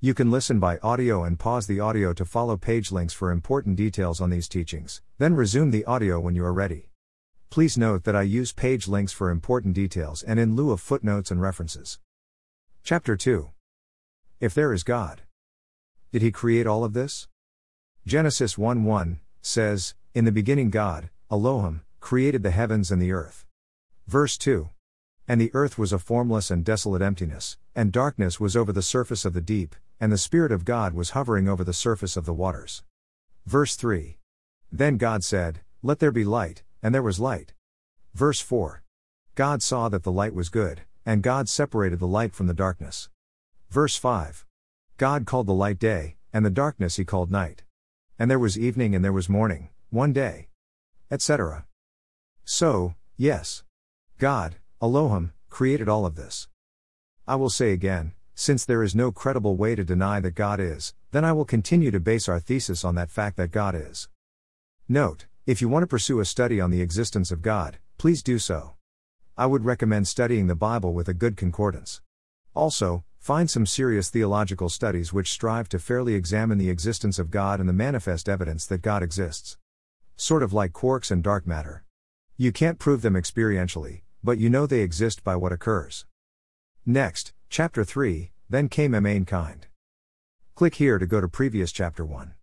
You can listen by audio and pause the audio to follow page links for important details on these teachings, then resume the audio when you are ready. Please note that I use page links for important details and in lieu of footnotes and references. Chapter 2 If there is God, did he create all of this? Genesis 1 1 says, In the beginning God, Elohim, created the heavens and the earth. Verse 2 And the earth was a formless and desolate emptiness, and darkness was over the surface of the deep, and the Spirit of God was hovering over the surface of the waters. Verse 3 Then God said, Let there be light, and there was light. Verse 4 God saw that the light was good, and God separated the light from the darkness. Verse 5 God called the light day, and the darkness he called night. And there was evening and there was morning, one day. Etc. So, yes. God, Elohim, created all of this. I will say again, since there is no credible way to deny that God is, then I will continue to base our thesis on that fact that God is. Note, if you want to pursue a study on the existence of God, please do so. I would recommend studying the Bible with a good concordance. Also, find some serious theological studies which strive to fairly examine the existence of God and the manifest evidence that God exists. Sort of like quarks and dark matter. You can't prove them experientially, but you know they exist by what occurs. Next, chapter 3, then came a main kind. Click here to go to previous chapter 1.